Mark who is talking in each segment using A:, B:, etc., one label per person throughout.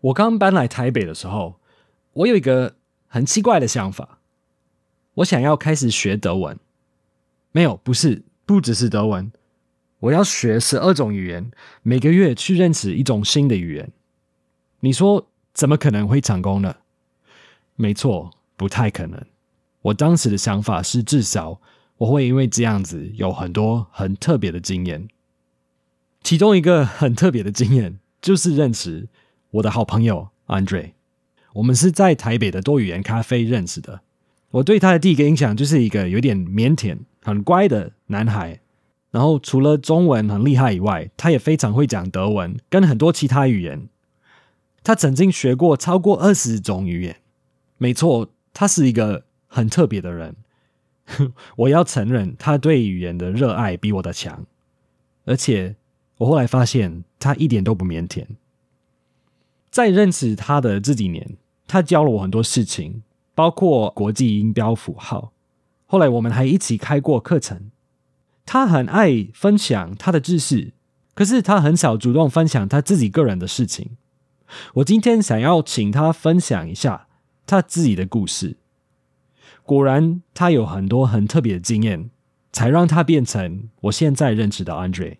A: 我刚搬来台北的时候，我有一个很奇怪的想法，我想要开始学德文。没有，不是，不只是德文，我要学十二种语言，每个月去认识一种新的语言。你说怎么可能会成功呢？没错，不太可能。我当时的想法是，至少我会因为这样子有很多很特别的经验。其中一个很特别的经验就是认识我的好朋友 Andre。我们是在台北的多语言咖啡认识的。我对他的第一个印象就是一个有点腼腆、很乖的男孩。然后除了中文很厉害以外，他也非常会讲德文跟很多其他语言。他曾经学过超过二十种语言。没错，他是一个很特别的人。我要承认，他对语言的热爱比我的强，而且。我后来发现他一点都不腼腆。在认识他的这几年，他教了我很多事情，包括国际音标符号。后来我们还一起开过课程。他很爱分享他的知识，可是他很少主动分享他自己个人的事情。我今天想要请他分享一下他自己的故事。果然，他有很多很特别的经验，才让他变成我现在认识的 Andre。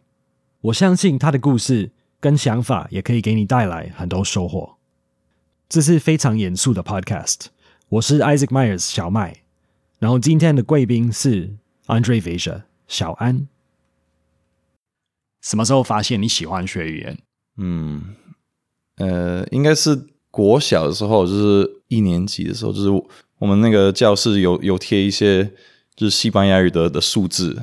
A: 我相信他的故事跟想法也可以给你带来很多收获。这是非常严肃的 Podcast，我是 Isaac Myers 小麦，然后今天的贵宾是 Andre Veja 小安。什么时候发现你喜欢学语言？
B: 嗯，呃，应该是国小的时候，就是一年级的时候，就是我们那个教室有有贴一些就是西班牙语的的数字，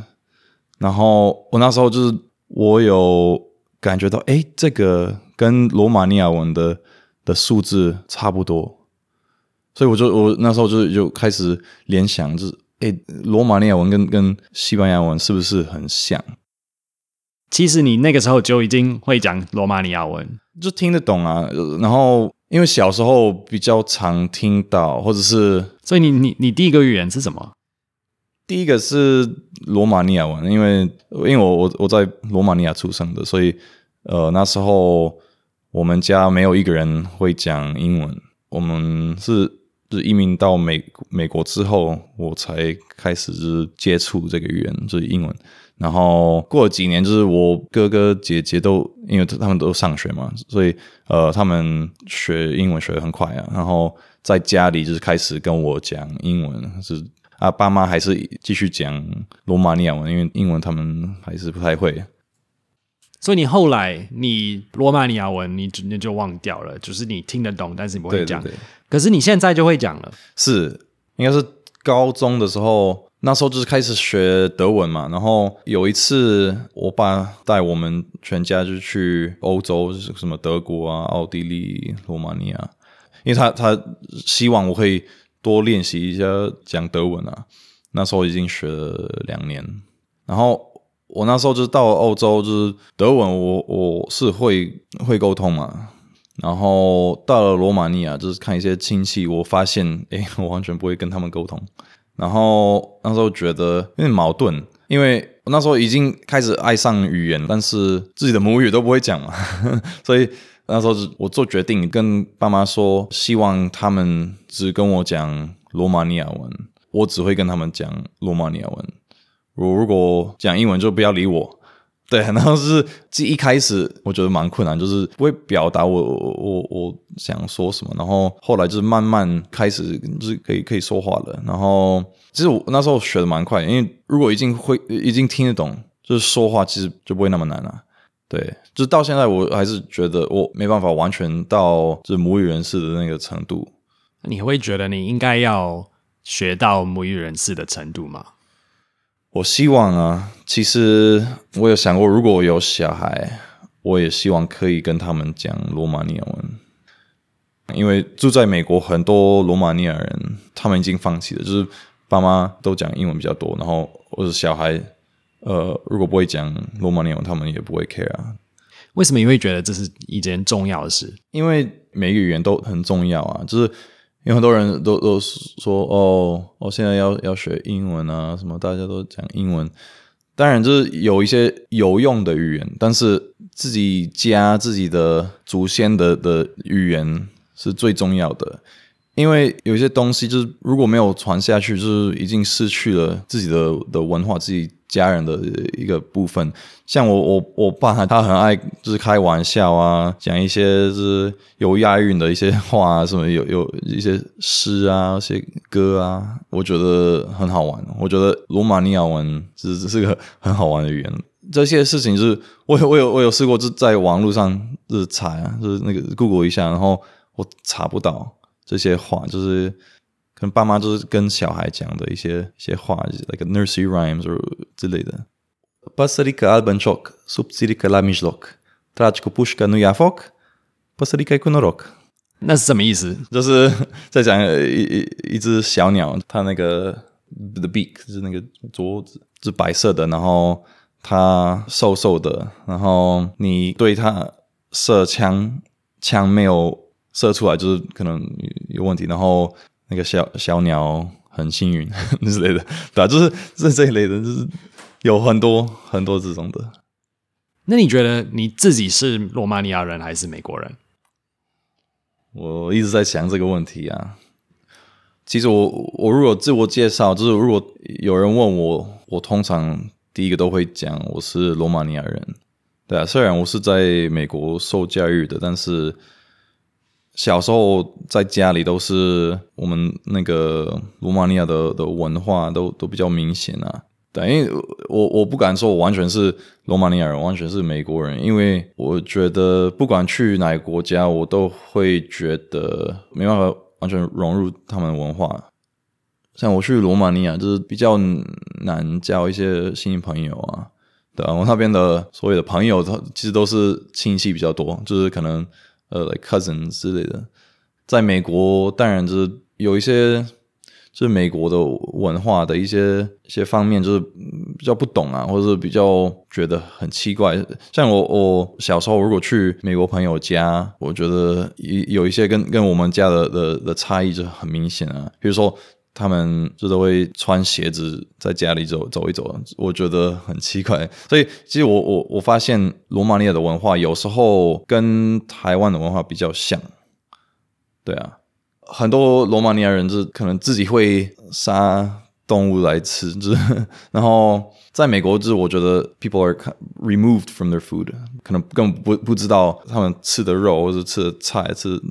B: 然后我那时候就是。我有感觉到，哎，这个跟罗马尼亚文的的数字差不多，所以我就我那时候就就开始联想，就是，哎，罗马尼亚文跟跟西班牙文是不是很像？
A: 其实你那个时候就已经会讲罗马尼亚文，
B: 就听得懂啊。然后因为小时候比较常听到，或者是，
A: 所以你你你第一个语言是什么？
B: 第一个是罗马尼亚文，因为因为我我我在罗马尼亚出生的，所以呃那时候我们家没有一个人会讲英文。我们是是移民到美美国之后，我才开始是接触这个语言，就是英文。然后过了几年，就是我哥哥姐姐都因为他们都上学嘛，所以呃他们学英文学得很快啊。然后在家里就是开始跟我讲英文，是。啊，爸妈还是继续讲罗马尼亚文，因为英文他们还是不太会。
A: 所以你后来你罗马尼亚文你你就忘掉了，就是你听得懂，但是你不会讲。对对对。可是你现在就会讲了。
B: 是，应该是高中的时候，那时候就是开始学德文嘛。然后有一次，我爸带我们全家就去欧洲，什么德国啊、奥地利、罗马尼亚，因为他他希望我会。多练习一下讲德文啊！那时候已经学了两年，然后我那时候就是到了欧洲，就是德文我我是会会沟通嘛。然后到了罗马尼亚，就是看一些亲戚，我发现诶，我完全不会跟他们沟通。然后那时候觉得有点矛盾，因为我那时候已经开始爱上语言，但是自己的母语都不会讲嘛，所以。那时候是我做决定，跟爸妈说，希望他们只跟我讲罗马尼亚文，我只会跟他们讲罗马尼亚文。我如果讲英文，就不要理我。对，然后是这一开始我觉得蛮困难，就是不会表达我我我我想说什么。然后后来就是慢慢开始就是可以可以说话了。然后其实我那时候学的蛮快，因为如果已经会已经听得懂，就是说话其实就不会那么难了。对，就到现在我还是觉得我没办法完全到就是母语人士的那个程度。
A: 你会觉得你应该要学到母语人士的程度吗？
B: 我希望啊，其实我有想过，如果我有小孩，我也希望可以跟他们讲罗马尼亚文，因为住在美国很多罗马尼亚人，他们已经放弃了，就是爸妈都讲英文比较多，然后或者小孩。呃，如果不会讲罗马尼亚文，他们也不会 care 啊。
A: 为什么你会觉得这是一件重要的事？
B: 因为每个语言都很重要啊。就是有很多人都都说，哦，我现在要要学英文啊，什么大家都讲英文，当然就是有一些有用的语言，但是自己家自己的祖先的的语言是最重要的。因为有些东西就是如果没有传下去，就是已经失去了自己的的文化，自己家人的一个部分。像我我我爸他很爱就是开玩笑啊，讲一些就是有押韵的一些话啊，什么有 有一些诗啊，一些歌啊，我觉得很好玩。我觉得罗马尼亚文是是个很好玩的语言。这些事情是我有我有我有试过，就在网络上就是查啊，就是那个 Google 一下，然后我查不到。这些话就是可能爸妈就是跟小孩讲的一些一些话，就是 like nursery rhymes 之类的。Pasarica albanchok, subsirica lamijlok, trachko pushka nuyafok, pasarica kunorok。
A: 那是什么意思？
B: 就是在讲一一一只小鸟，它那个 the beak 就是那个桌子是白色的，然后它瘦瘦的，然后你对它射枪，枪没有。射出来就是可能有问题，然后那个小小鸟很幸运 之类的，对啊，就是是这一类的，就是有很多很多这种的。
A: 那你觉得你自己是罗马尼亚人还是美国人？
B: 我一直在想这个问题啊。其实我我如果自我介绍，就是如果有人问我，我通常第一个都会讲我是罗马尼亚人。对啊，虽然我是在美国受教育的，但是。小时候在家里都是我们那个罗马尼亚的的文化都都比较明显啊，对，因为我我不敢说我完全是罗马尼亚人，完全是美国人，因为我觉得不管去哪个国家，我都会觉得没办法完全融入他们的文化。像我去罗马尼亚，就是比较难交一些新朋友啊，对啊，我那边的所有的朋友，他其实都是亲戚比较多，就是可能。呃，like cousin 之类的，在美国当然就是有一些，就是美国的文化的一些一些方面，就是比较不懂啊，或者是比较觉得很奇怪。像我我小时候如果去美国朋友家，我觉得有有一些跟跟我们家的的的差异就很明显啊，比如说。他们就都会穿鞋子在家里走走一走，我觉得很奇怪。所以其实我我我发现罗马尼亚的文化有时候跟台湾的文化比较像。对啊，很多罗马尼亚人就是可能自己会杀动物来吃，就是然后在美国就是我觉得 people are removed from their food，可能根本不不知道他们吃的肉或者吃的菜吃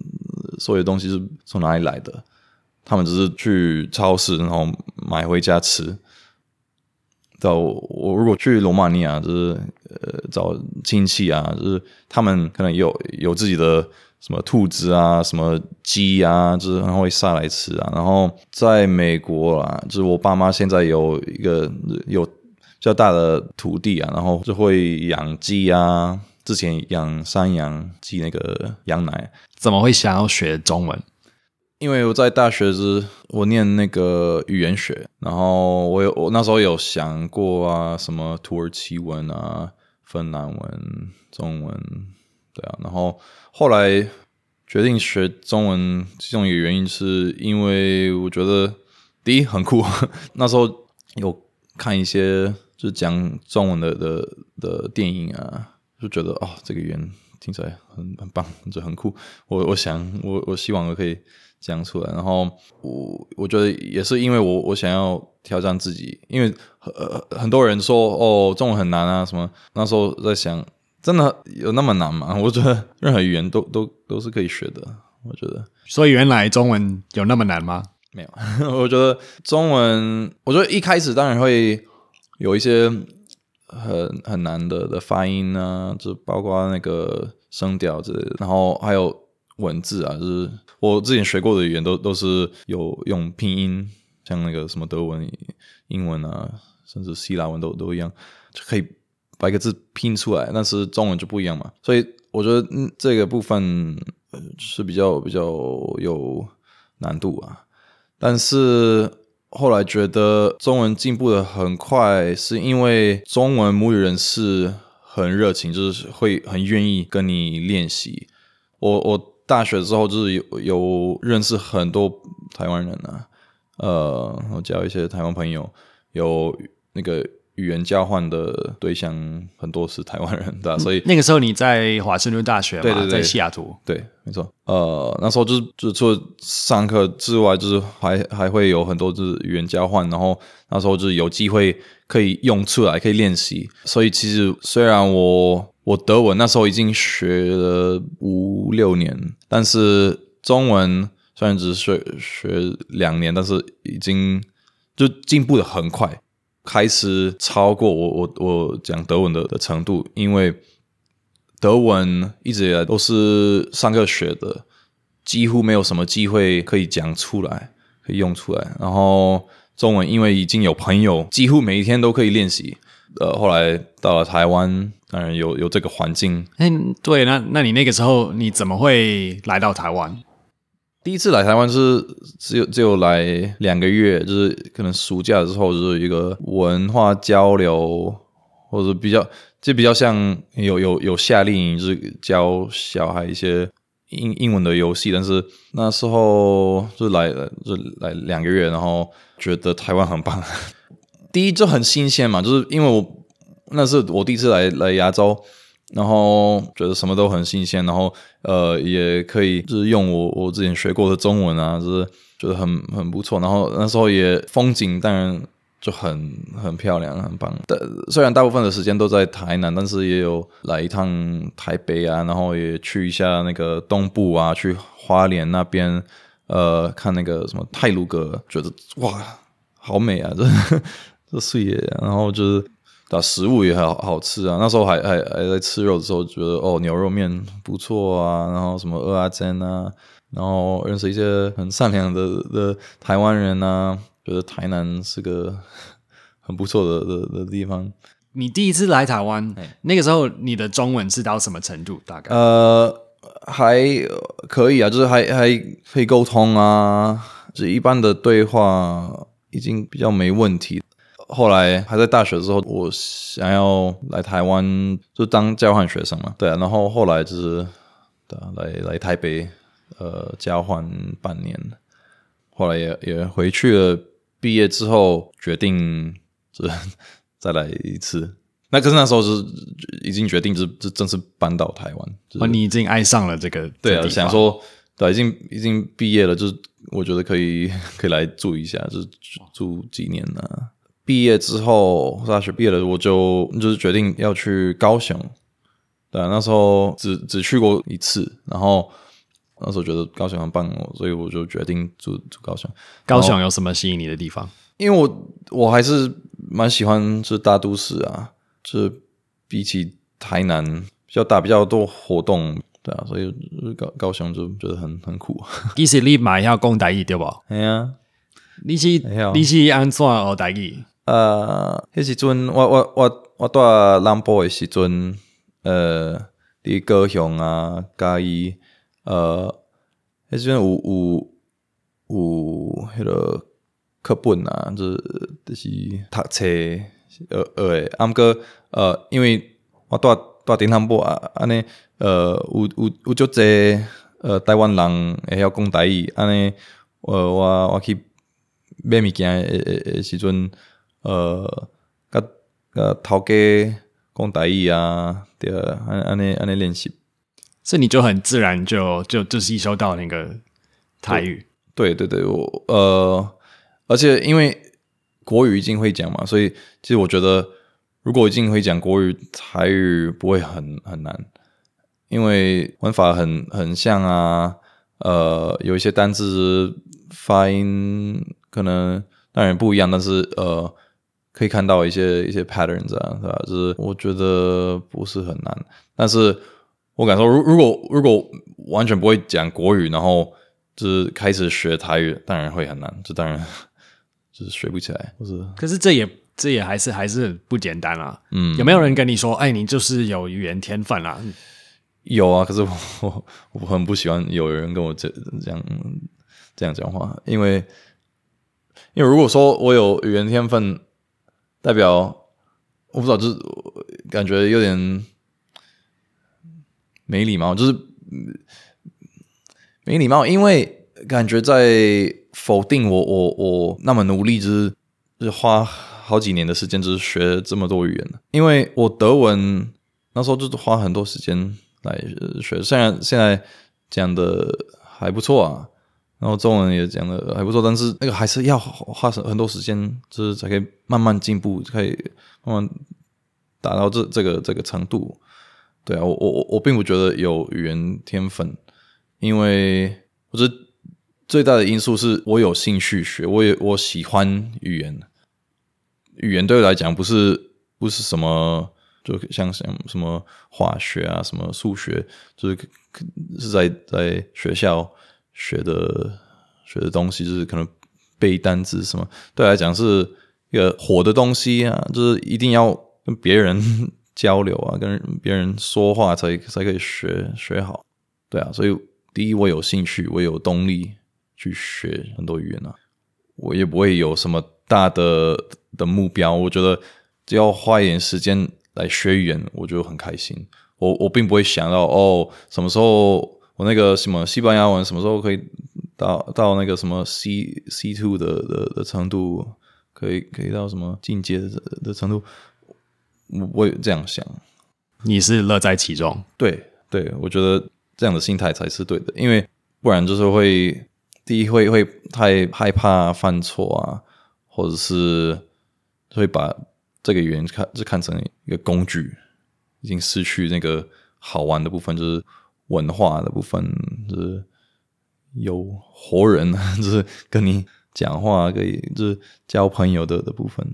B: 所有东西是从哪里来的。他们只是去超市，然后买回家吃。到我如果去罗马尼亚，就是呃找亲戚啊，就是他们可能有有自己的什么兔子啊、什么鸡啊，就是然后会杀来吃啊。然后在美国啊，就是我爸妈现在有一个有比较大的土地啊，然后就会养鸡啊。之前养山羊，寄那个羊奶。
A: 怎么会想要学中文？
B: 因为我在大学时，我念那个语言学，然后我有我那时候有想过啊，什么土耳其文啊、芬兰文、中文，对啊，然后后来决定学中文，其中一个原因是因为我觉得第一很酷，那时候有看一些就讲中文的的的电影啊，就觉得哦，这个语言听起来很很棒，就很酷。我我想我我希望我可以。讲出来，然后我我觉得也是因为我我想要挑战自己，因为很很多人说哦中文很难啊什么，那时候在想真的有那么难吗？我觉得任何语言都都 都是可以学的，我觉得。
A: 所以原来中文有那么难吗？
B: 没有，我觉得中文，我觉得一开始当然会有一些很很难的的发音啊，就包括那个声调之类的，然后还有文字啊，就是。我之前学过的语言都都是有用拼音，像那个什么德文、英文啊，甚至希腊文都都一样，就可以把一个字拼出来。但是中文就不一样嘛，所以我觉得嗯这个部分是比较比较有难度啊。但是后来觉得中文进步的很快，是因为中文母语人士很热情，就是会很愿意跟你练习。我我。大学之后就是有有认识很多台湾人啊，呃，我交一些台湾朋友，有那个语言交换的对象很多是台湾人，对？所以
A: 那个时候你在华盛顿大学嘛，
B: 对对对，
A: 在西雅图，
B: 对，没错。呃，那时候就是就除了上课之外，就是还还会有很多就是语言交换，然后那时候就是有机会可以用出来，可以练习。所以其实虽然我我德文那时候已经学了五六年，但是中文虽然只是学学两年，但是已经就进步的很快。开始超过我我我讲德文的的程度，因为德文一直以来都是上课学的，几乎没有什么机会可以讲出来，可以用出来。然后中文因为已经有朋友，几乎每一天都可以练习。呃，后来到了台湾，当然有有这个环境。
A: 哎，对，那那你那个时候你怎么会来到台湾？
B: 第一次来台湾是只有只有来两个月，就是可能暑假之后，就是一个文化交流，或者比较就比较像有有有夏令营，就是教小孩一些英英文的游戏。但是那时候就来了，就来两个月，然后觉得台湾很棒。第一就很新鲜嘛，就是因为我那是我第一次来来亚洲。然后觉得什么都很新鲜，然后呃也可以就是用我我之前学过的中文啊，就是觉得很很不错。然后那时候也风景当然就很很漂亮，很棒。但虽然大部分的时间都在台南，但是也有来一趟台北啊，然后也去一下那个东部啊，去花莲那边呃看那个什么太鲁阁，觉得哇好美啊，这 这视野，然后就是。的食物也很好好吃啊！那时候还还还在吃肉的时候，觉得哦牛肉面不错啊，然后什么蚵仔煎啊，然后认识一些很善良的的台湾人啊，觉得台南是个 很不错的的的地方。
A: 你第一次来台湾，那个时候你的中文是到什么程度？大概
B: 呃还可以啊，就是还还可以沟通啊，就是一般的对话已经比较没问题。后来还在大学的时候，我想要来台湾就当交换学生嘛，对啊，然后后来就是对啊，来来台北呃交换半年，后来也也回去了。毕业之后决定就再来一次，那可是那时候是已经决定就就正式搬到台湾。就是、
A: 哦，你已经爱上了这个对啊，
B: 想说对，已经已经毕业了，就是我觉得可以 可以来住一下，就是住几年呢、啊。毕业之后，大学毕业了，我就就是决定要去高雄。对啊，那时候只只去过一次，然后那时候觉得高雄很棒，所以我就决定住住高雄。
A: 高雄有什么吸引你的地方？
B: 因为我我还是蛮喜欢就是大都市啊，就是比起台南比较大，比较多活动，对啊，所以高高雄就觉得很很酷。
A: 其实你嘛要讲台语对吧？
B: 哎呀，
A: 你是你是安怎学台语？
B: 呃，迄时阵我我我我住南部诶时阵，呃，伫高雄啊、嘉义，呃，迄时阵有有有迄个课本啊，就是就是读册学学诶，啊，毋过呃，因为我住住伫南部啊，安尼呃，有有有足侪呃台湾人会晓讲台语，安尼呃，我我去买物件诶诶诶时阵。呃，甲甲头家讲台语啊，对啊，安安尼安尼练习，
A: 所以你就很自然就就就吸收到那个台语。
B: 对对对，我呃，而且因为国语已经会讲嘛，所以其实我觉得，如果已经会讲国语，台语不会很很难，因为玩法很很像啊，呃，有一些单字发音可能当然不一样，但是呃。可以看到一些一些 patterns 啊，是吧？就是我觉得不是很难，但是我敢说，如如果如果完全不会讲国语，然后就是开始学台语，当然会很难，这当然 就是学不起来，不是？
A: 可是这也这也还是还是不简单啊。嗯，有没有人跟你说，哎，你就是有语言天分啊？
B: 有啊，可是我我我很不喜欢有人跟我这这样这样讲话，因为因为如果说我有语言天分。代表我不知道，就是感觉有点没礼貌，就是没礼貌，因为感觉在否定我，我我那么努力，就是就是花好几年的时间，就是学这么多语言。因为我德文那时候就是花很多时间来学，虽然现在讲的还不错啊，然后中文也讲的还不错，但是那个还是要花很多时间，就是才可以慢慢进步，可以慢慢达到这这个这个程度。对啊，我我我并不觉得有语言天分，因为我觉得最大的因素是我有兴趣学，我也我喜欢语言。语言对我来讲不是不是什么，就像像什么化学啊，什么数学，就是是在在学校学的学的东西，就是可能背单词什么，对来讲是一个火的东西啊，就是一定要跟别人。交流啊，跟别人说话才才可以学学好，对啊，所以第一我有兴趣，我有动力去学很多语言啊，我也不会有什么大的的目标，我觉得只要花一点时间来学语言，我就很开心。我我并不会想到哦，什么时候我那个什么西班牙文什么时候可以到到那个什么 C C two 的的的程度，可以可以到什么进阶的的程度。我我也这样想，
A: 你是乐在其中，
B: 对对，我觉得这样的心态才是对的，因为不然就是会第一会会太害怕犯错啊，或者是会把这个语言看就看成一个工具，已经失去那个好玩的部分，就是文化的部分，就是有活人，就是跟你讲话可以就是交朋友的的部分。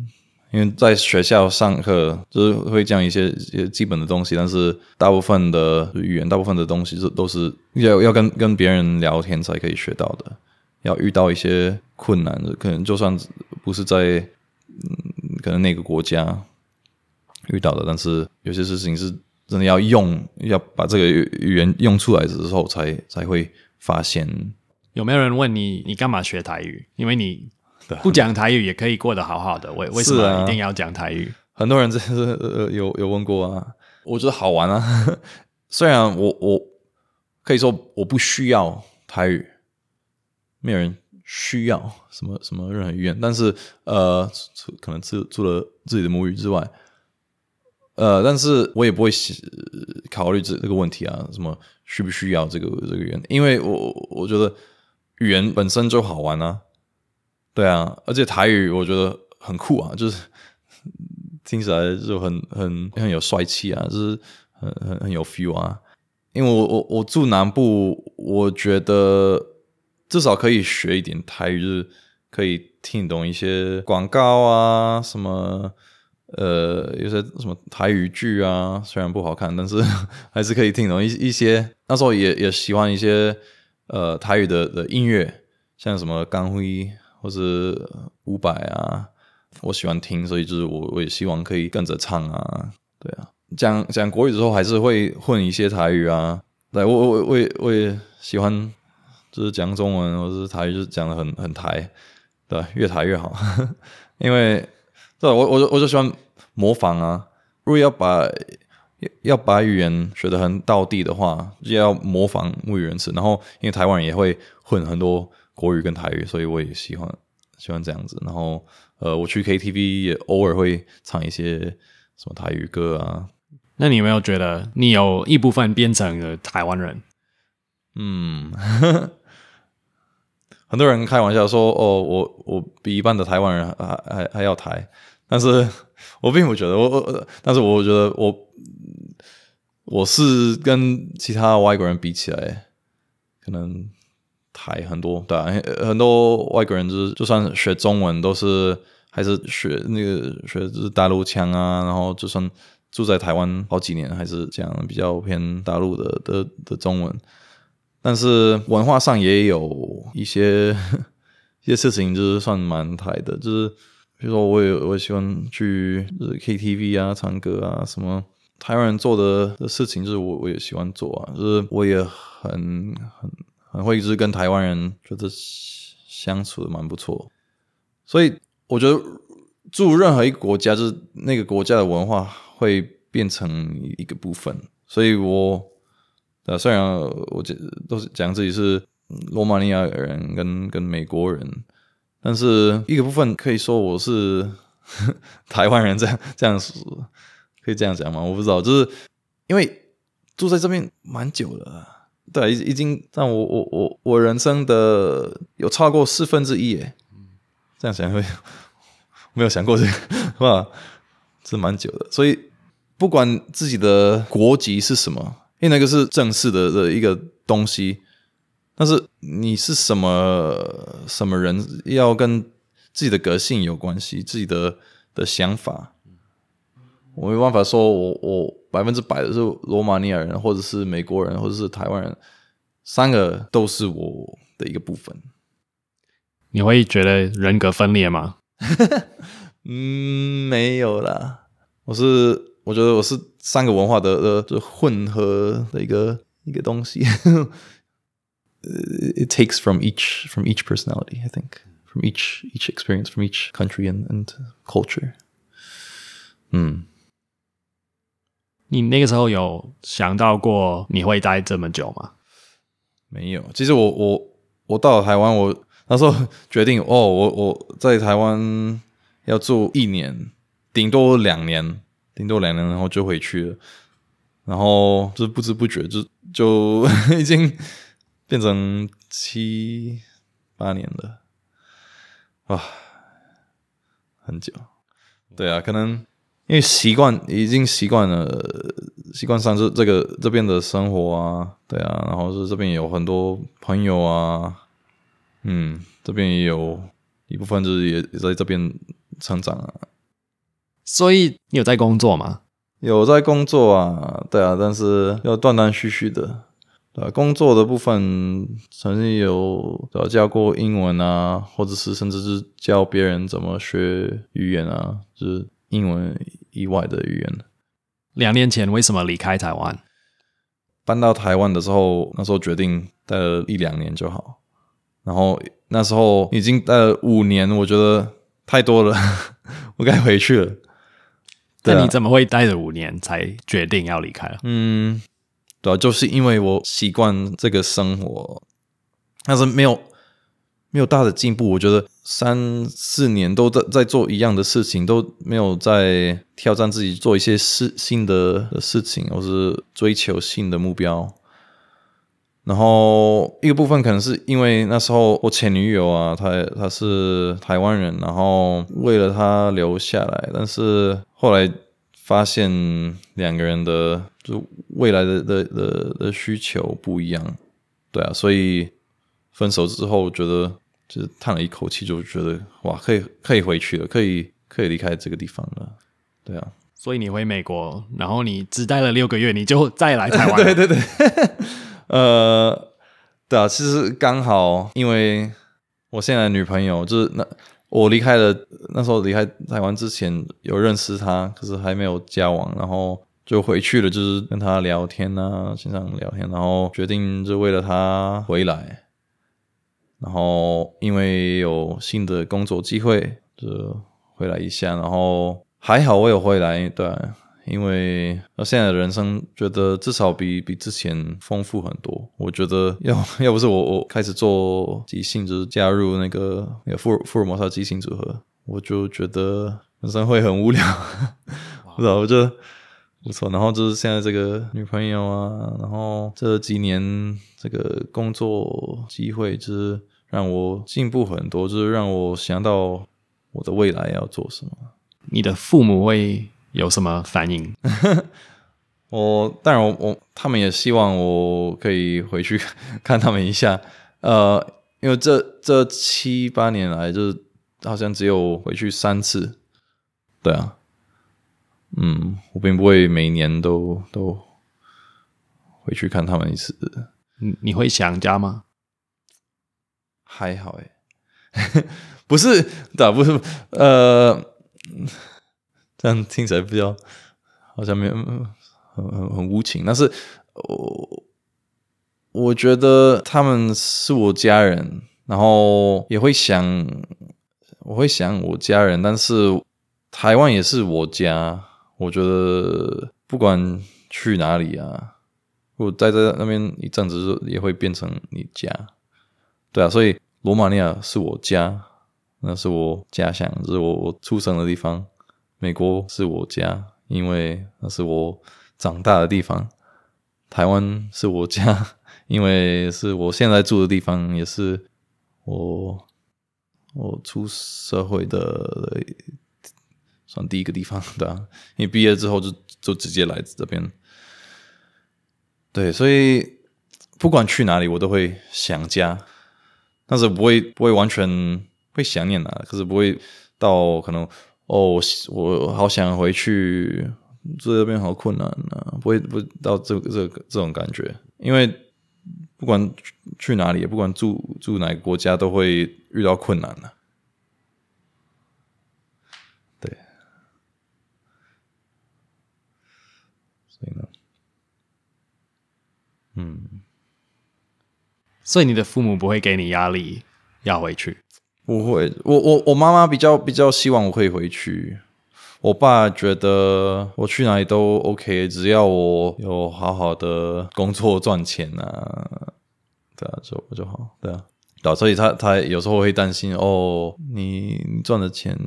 B: 因为在学校上课就是会讲一些一些基本的东西，但是大部分的语言，大部分的东西是都是要要跟跟别人聊天才可以学到的，要遇到一些困难的，可能就算不是在嗯可能那个国家遇到的，但是有些事情是真的要用，要把这个语言用出来的时候才才会发现。
A: 有没有人问你，你干嘛学台语？因为你。不讲台语也可以过得好好的，为为什么一定要讲台语？
B: 啊、很多人真是呃 有有问过啊，我觉得好玩啊。虽然我我可以说我不需要台语，没有人需要什么什么任何语言，但是呃，可能除除了自己的母语之外，呃，但是我也不会考虑这这个问题啊，什么需不需要这个这个语言？因为我我觉得语言本身就好玩啊。对啊，而且台语我觉得很酷啊，就是听起来就很很很有帅气啊，就是很很很有 feel 啊。因为我我我住南部，我觉得至少可以学一点台语，就是可以听懂一些广告啊，什么呃，有些什么台语剧啊，虽然不好看，但是 还是可以听懂一一些。那时候也也喜欢一些呃台语的的音乐，像什么江�辉。或是伍佰啊，我喜欢听，所以就是我我也希望可以跟着唱啊，对啊，讲讲国语之后还是会混一些台语啊，对，我我我也我也喜欢，就是讲中文或是台语，就是讲的很很台，对，越台越好，因为对我我我就喜欢模仿啊，如果要把要把语言学得很到地的话，就要模仿母语人词，然后因为台湾人也会混很多。国语跟台语，所以我也喜欢喜欢这样子。然后，呃，我去 KTV 也偶尔会唱一些什么台语歌啊。
A: 那你有没有觉得你有一部分变成了台湾人？
B: 嗯，很多人开玩笑说：“哦，我我比一般的台湾人还还还要台。”但是我并不觉得，我我，但是我觉得我我是跟其他外国人比起来，可能。台很多，对啊，很多外国人就是就算学中文，都是还是学那个学就是大陆腔啊，然后就算住在台湾好几年，还是讲比较偏大陆的的的中文。但是文化上也有一些 一些事情，就是算蛮台的，就是比如说我也我也喜欢去 KTV 啊，唱歌啊，什么台湾人做的的事情，就是我我也喜欢做啊，就是我也很很。很会一直跟台湾人觉得相处的蛮不错，所以我觉得住任何一个国家，就是那个国家的文化会变成一个部分。所以我，呃，虽然我这都是讲自己是罗马尼亚人跟跟美国人，但是一个部分可以说我是 台湾人这样这样说，可以这样讲吗？我不知道，就是因为住在这边蛮久了，对，已已经让我我我我人生的有超过四分之一耶。这样想会 没有想过这个，是吧？是蛮久的，所以不管自己的国籍是什么，因为那个是正式的的一个东西，但是你是什么什么人，要跟自己的个性有关系，自己的的想法，我没办法说我我百分之百的是罗马尼亚人，或者是美国人，或者是台湾人，三个都是我的一个部分。
A: 你会觉得人格分裂吗？
B: 嗯，没有啦。我是我觉得我是三个文化的的就混合的一个一个东西。It takes from each from each personality, I think, from each each experience, from each country and and culture. 嗯，
A: 你那个时候有想到过你会待这么久吗？
B: 没有。其实我我我到了台湾，我。那时候决定哦，我我在台湾要住一年，顶多两年，顶多两年，然后就回去了。然后就不知不觉就就已经 变成七八年了，哇，很久。对啊，可能因为习惯，已经习惯了，习惯上这这个这边的生活啊，对啊，然后是这边有很多朋友啊。嗯，这边也有一部分就是也也在这边成长啊，
A: 所以你有在工作吗？
B: 有在工作啊，对啊，但是要断断续续的。对啊，工作的部分曾经有有教过英文啊，或者是甚至是教别人怎么学语言啊，就是英文以外的语言。
A: 两年前为什么离开台湾？
B: 搬到台湾的时候，那时候决定待了一两年就好。然后那时候已经待了五年，我觉得太多了，我该回去了。
A: 那你怎么会待了五年才决定要离开了？
B: 嗯，对啊，就是因为我习惯这个生活，但是没有没有大的进步。我觉得三四年都在在做一样的事情，都没有在挑战自己，做一些事新的事情，或是追求新的目标。然后一个部分可能是因为那时候我前女友啊，她她是台湾人，然后为了她留下来，但是后来发现两个人的就未来的的的的需求不一样，对啊，所以分手之后觉得就是叹了一口气，就觉得哇，可以可以回去了，可以可以离开这个地方了，对啊。
A: 所以你回美国，然后你只待了六个月，你就再来台湾了。
B: 对 对对。呃，对啊，其实刚好，因为我现在的女朋友就是那我离开了那时候离开台湾之前有认识他，可是还没有交往，然后就回去了，就是跟他聊天啊，经常聊天，然后决定就为了他回来，然后因为有新的工作机会，就回来一下，然后还好我有回来，对。因为我现在的人生觉得至少比比之前丰富很多。我觉得要 要不是我我开始做即兴，就是加入那个那个福尔福尔摩沙即兴组合，我就觉得人生会很无聊。不知道，我觉得不错。然后就是现在这个女朋友啊，然后这几年这个工作机会，就是让我进步很多，就是让我想到我的未来要做什么。
A: 你的父母会有什么反应？
B: 我当然我，我我他们也希望我可以回去 看他们一下。呃，因为这这七八年来，就是好像只有回去三次。对啊，嗯，我并不会每年都都回去看他们一次。
A: 你你会想家吗？
B: 还好 诶，不是的，不是呃。这样听起来比较好像没有很很很无情，但是我我觉得他们是我家人，然后也会想我会想我家人，但是台湾也是我家，我觉得不管去哪里啊，我待在那边一阵子，也会变成你家，对啊，所以罗马尼亚是我家，那是我家乡，是我我出生的地方。美国是我家，因为那是我长大的地方。台湾是我家，因为是我现在住的地方，也是我我出社会的算第一个地方，对啊。因为毕业之后就就直接来这边，对，所以不管去哪里，我都会想家，但是不会不会完全会想念啊，可是不会到可能哦，我我好想回去。住这边好困难啊，不会不到这这这种感觉，因为不管去哪里，不管住住哪个国家，都会遇到困难的啊。对，所以呢，嗯，
A: 所以你的父母不会给你压力要回去？
B: 不会，我我我妈妈比较比较希望我可以回去。我爸觉得我去哪里都 OK，只要我有好好的工作赚钱啊，对啊，就就好，对啊，对啊，所以他他有时候会担心哦，你赚的钱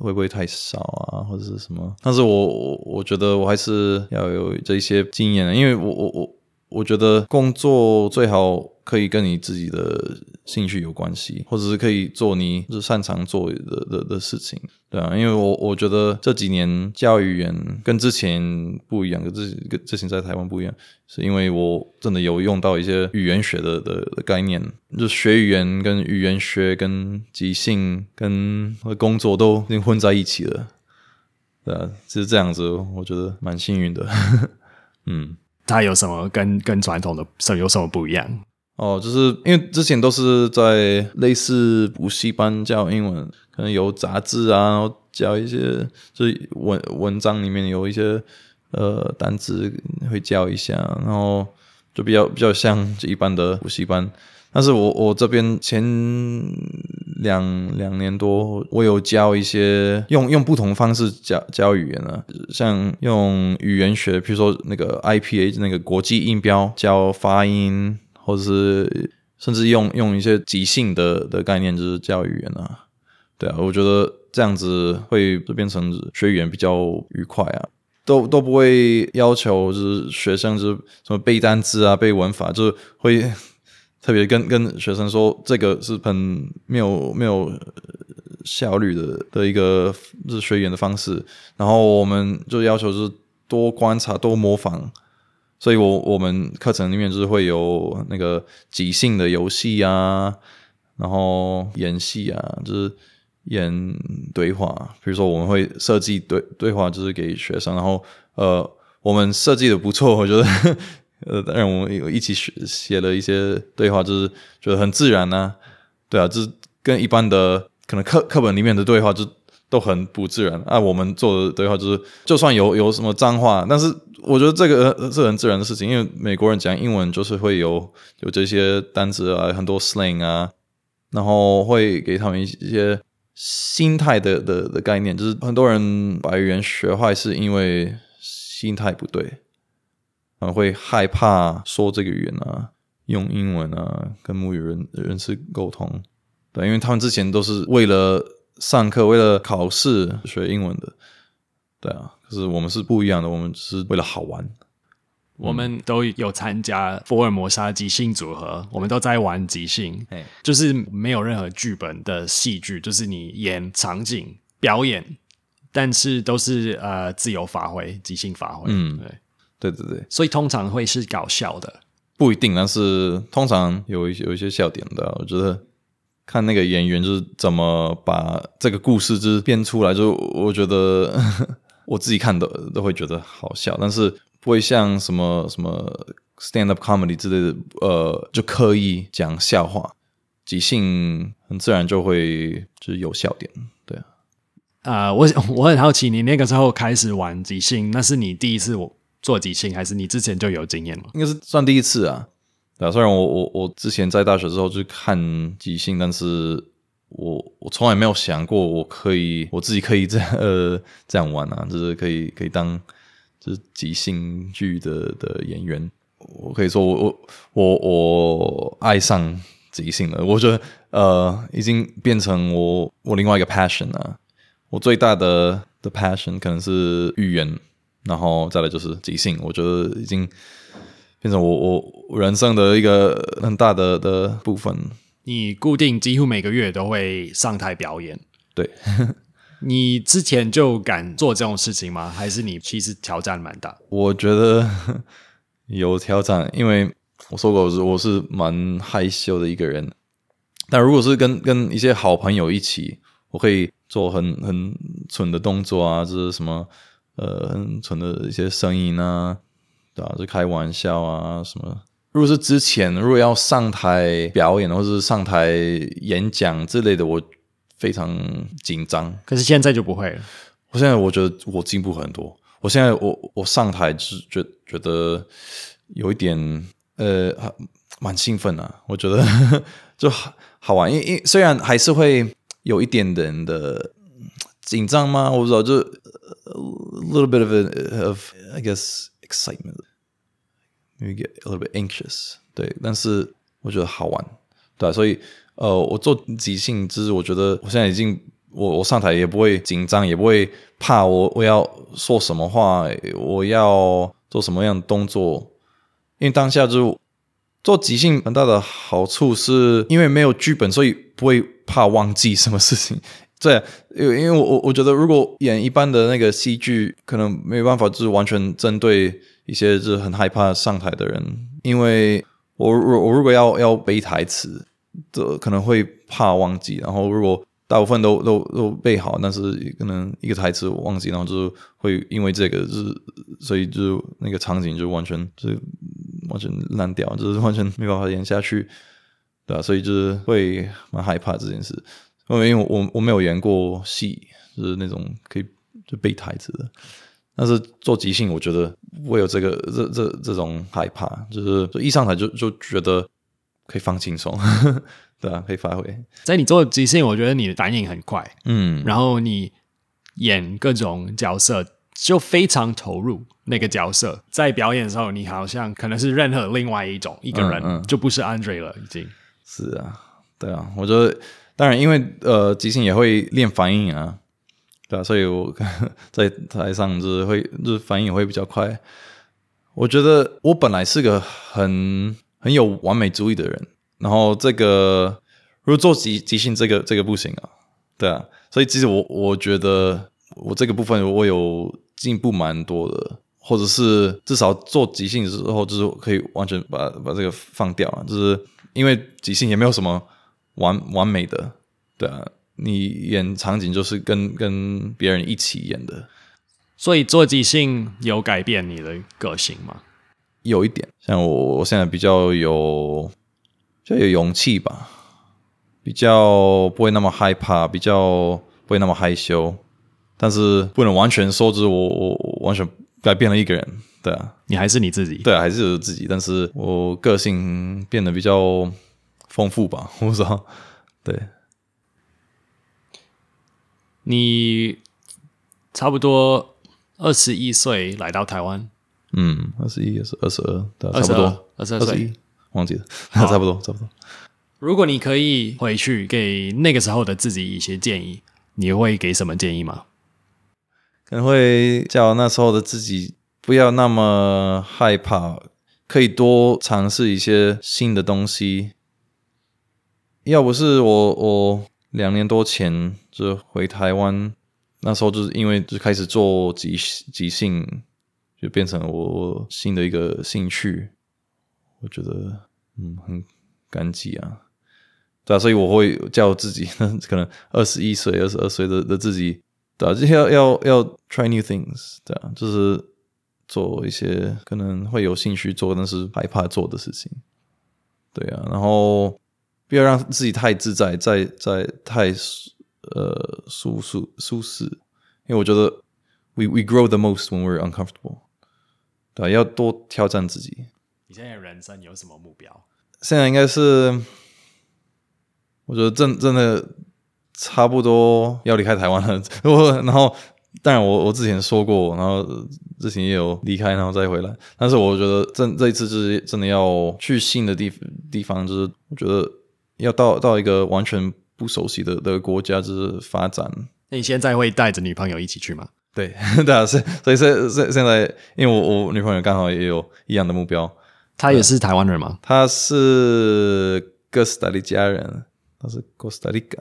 B: 会不会太少啊，或者是什么？但是我我我觉得我还是要有这些经验，因为我我我我觉得工作最好可以跟你自己的兴趣有关系，或者是可以做你是擅长做的的的事情。对啊，因为我我觉得这几年教育语言跟之前不一样，跟之前跟之前在台湾不一样，是因为我真的有用到一些语言学的的的概念，就学语言跟语言学跟即兴跟工作都已经混在一起了。对啊，就是这样子，我觉得蛮幸运的。嗯，
A: 它有什么跟跟传统的是有什么不一样？
B: 哦，就是因为之前都是在类似补习班教英文。可能有杂志啊，教一些，就是文文章里面有一些呃单词会教一下，然后就比较比较像一般的补习班。但是我我这边前两两年多，我有教一些用用不同方式教教语言啊，像用语言学，比如说那个 IPA 那个国际音标教发音，或者是甚至用用一些即兴的的概念，就是教语言啊。对啊，我觉得这样子会变成学语言比较愉快啊，都都不会要求就是学生就是什么背单词啊、背文法，就是会 特别跟跟学生说这个是很没有没有效率的的一个就是学语言的方式，然后我们就要求是多观察、多模仿，所以我我们课程里面就是会有那个即兴的游戏啊，然后演戏啊，就是。演对话，比如说我们会设计对对话，就是给学生，然后呃，我们设计的不错，我觉得 呃，当然我们有一起写写了一些对话，就是觉得很自然呐、对啊，就是跟一般的可能课课本里面的对话就都很不自然啊。我们做的对话就是，就算有有什么脏话，但是我觉得这个是很自然的事情，因为美国人讲英文就是会有有这些单词啊，很多 slang 啊，然后会给他们一些。心态的的的概念，就是很多人把语言学坏，是因为心态不对，啊，会害怕说这个语言啊，用英文啊，跟母语人人士沟通，对，因为他们之前都是为了上课、为了考试学英文的，对啊，可是我们是不一样的，我们是为了好玩。
A: 我们都有参加福尔摩沙即兴组合，我们都在玩即兴，
B: 嘿
A: 就是没有任何剧本的戏剧，就是你演场景表演，但是都是呃自由发挥、即兴发挥。嗯，
B: 对，对对对，
A: 所以通常会是搞笑的，
B: 不一定，但是通常有一些有一些笑点的。我觉得看那个演员就是怎么把这个故事就是编出来，就我觉得 我自己看的都会觉得好笑，但是。不会像什么什么 stand up comedy 之类的，呃，就刻意讲笑话，即兴很自然就会就是有笑点，对啊。
A: 啊、呃，我我很好奇，你那个时候开始玩即兴，那是你第一次我做即兴，还是你之前就有经验了？
B: 应该是算第一次啊。对啊，虽然我我我之前在大学之后就看即兴，但是我我从来没有想过我可以我自己可以这样 呃这样玩啊，就是可以可以当。就是即兴剧的的演员，我可以说我我我我爱上即兴了。我觉得呃，已经变成我我另外一个 passion 了。我最大的的 passion 可能是语言，然后再来就是即兴。我觉得已经变成我我人生的一个很大的的部分。
A: 你固定几乎每个月都会上台表演，
B: 对。
A: 你之前就敢做这种事情吗？还是你其实挑战蛮大？
B: 我觉得 有挑战，因为我说过我是我是蛮害羞的一个人。但如果是跟跟一些好朋友一起，我可以做很很蠢的动作啊，就是什么呃很蠢的一些声音啊，对吧？就开玩笑啊什么。如果是之前如果要上台表演或者是上台演讲之类的，我。非常紧张，
A: 可是现在就不会了。
B: 我现在我觉得我进步很多。我现在我我上台就是觉觉得有一点呃蛮兴奋啊，我觉得 就好好玩。因因虽然还是会有一点点的紧张吗？我不知道，就 a little bit of a, of I guess excitement，maybe get a little bit anxious。对，但是我觉得好玩，对啊，所以。呃，我做即兴，就是我觉得我现在已经，我我上台也不会紧张，也不会怕我我要说什么话，我要做什么样的动作，因为当下就做即兴很大的好处是因为没有剧本，所以不会怕忘记什么事情。对，因为因为我我觉得如果演一般的那个戏剧，可能没有办法就是完全针对一些就是很害怕上台的人，因为我我我如果要要背台词。这可能会怕忘记，然后如果大部分都都都背好，但是可能一个台词我忘记，然后就会因为这个，就是所以就那个场景就完全就完全烂掉，就是完全没办法演下去，对吧？所以就是会蛮害怕这件事，因为因为我我没有演过戏，就是那种可以就背台词的，但是做即兴，我觉得我有这个这这这种害怕，就是就一上台就就觉得。可以放轻松，对啊，可以发挥。
A: 在你做即兴，我觉得你的反应很快，
B: 嗯，
A: 然后你演各种角色就非常投入那个角色，在表演的时候，你好像可能是任何另外一种一个人，嗯嗯、就不是 Andre 了，已经。
B: 是啊，对啊，我觉得当然，因为呃，即兴也会练反应啊，对啊，所以我 在台上就是会就是反应会比较快。我觉得我本来是个很。很有完美主义的人，然后这个如果做即即兴，这个这个不行啊，对啊，所以其实我我觉得我这个部分我有进步蛮多的，或者是至少做即兴的时候，就是可以完全把把这个放掉啊，就是因为即兴也没有什么完完美的，对啊，你演场景就是跟跟别人一起演的，
A: 所以做即兴有改变你的个性吗？
B: 有一点，像我，我现在比较有，比较有勇气吧，比较不会那么害怕，比较不会那么害羞，但是不能完全说，就是我，我完全改变了一个人，对啊，
A: 你还是你自己，
B: 对啊，还是自己，但是我个性变得比较丰富吧，我不知道，对，
A: 你差不多二十一岁来到台湾。
B: 嗯，二十一，二十二十二，对，差不多，
A: 二十二岁，
B: 忘记了，差不多，差不多。
A: 如果你可以回去给那个时候的自己一些建议，你会给什么建议吗？
B: 可能会叫那时候的自己不要那么害怕，可以多尝试一些新的东西。要不是我，我两年多前就回台湾，那时候就是因为就开始做即即兴。就变成我新的一个兴趣，我觉得嗯很感激啊，对啊，所以我会叫自己可能二十一岁、二十二岁的的自己，对啊，就要要要 try new things，对啊，就是做一些可能会有兴趣做但是害怕做的事情，对啊，然后不要让自己太自在，在在太呃舒舒舒适，因为我觉得 we we grow the most when we're uncomfortable。对，要多挑战自己。
A: 你现在人生有什么目标？
B: 现在应该是，我觉得真真的差不多要离开台湾了。我 然后，当然我我之前说过，然后之前也有离开，然后再回来。但是我觉得这这一次是真的要去新的地地方，就是我觉得要到到一个完全不熟悉的的国家就是发展。
A: 那你现在会带着女朋友一起去吗？
B: 对，对啊，是，所以现现现在，因为我我女朋友刚好也有一样的目标，
A: 她也是台湾人吗？
B: 她是哥斯达黎加人，她是哥斯达黎加，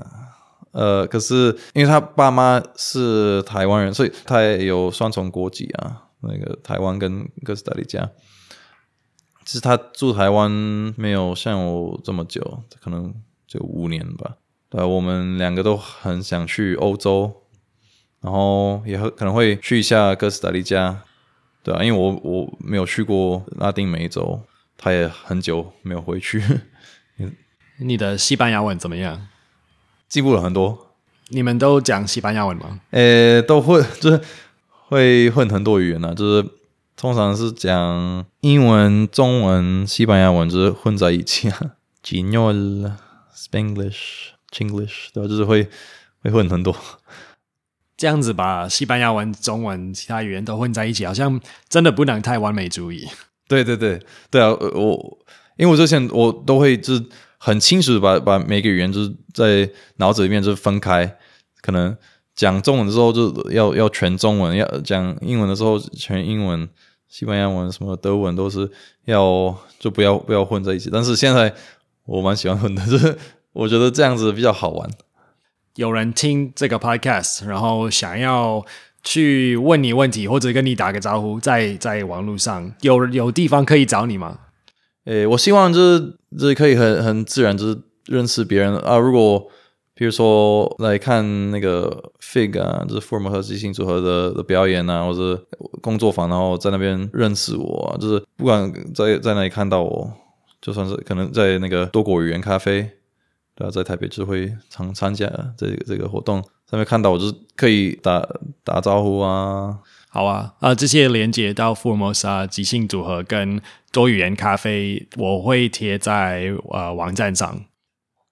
B: 呃，可是因为她爸妈是台湾人，所以她也有双重国籍啊，那个台湾跟哥斯达黎加。其实他住台湾没有像我这么久，可能就五年吧。对，我们两个都很想去欧洲。然后也可能会去一下哥斯达黎加，对啊，因为我我没有去过拉丁美洲，他也很久没有回去。
A: 你的西班牙文怎么样？
B: 进步了很多。
A: 你们都讲西班牙文吗？
B: 呃，都会，就是会混很多语言呢、啊，就是通常是讲英文、中文、西班牙文，就是混在一起啊。Español、Spanglish、Chinglish，对吧？就是会会混很多。
A: 这样子把西班牙文、中文、其他语言都混在一起，好像真的不能太完美主义。
B: 对对对对啊！我因为我之前我都会就是很清楚的把把每个语言就是在脑子里面就是分开，可能讲中文的时候就要要全中文，要讲英文的时候全英文，西班牙文什么德文都是要就不要不要混在一起。但是现在我蛮喜欢混的，就是我觉得这样子比较好玩。
A: 有人听这个 podcast，然后想要去问你问题，或者跟你打个招呼，在在网络上有有地方可以找你吗？
B: 诶，我希望就是就是可以很很自然就是认识别人啊。如果比如说来看那个 Fig 啊，就是福尔摩斯即兴组合的的表演啊，或者工作坊，然后在那边认识我，就是不管在在哪里看到我，就算是可能在那个多国语言咖啡。对啊，在台北就会常参加这个这个活动，上面看到我就是可以打打招呼啊。
A: 好啊，啊，这些连接到福尔摩沙即兴组合跟多语言咖啡，我会贴在呃网站上，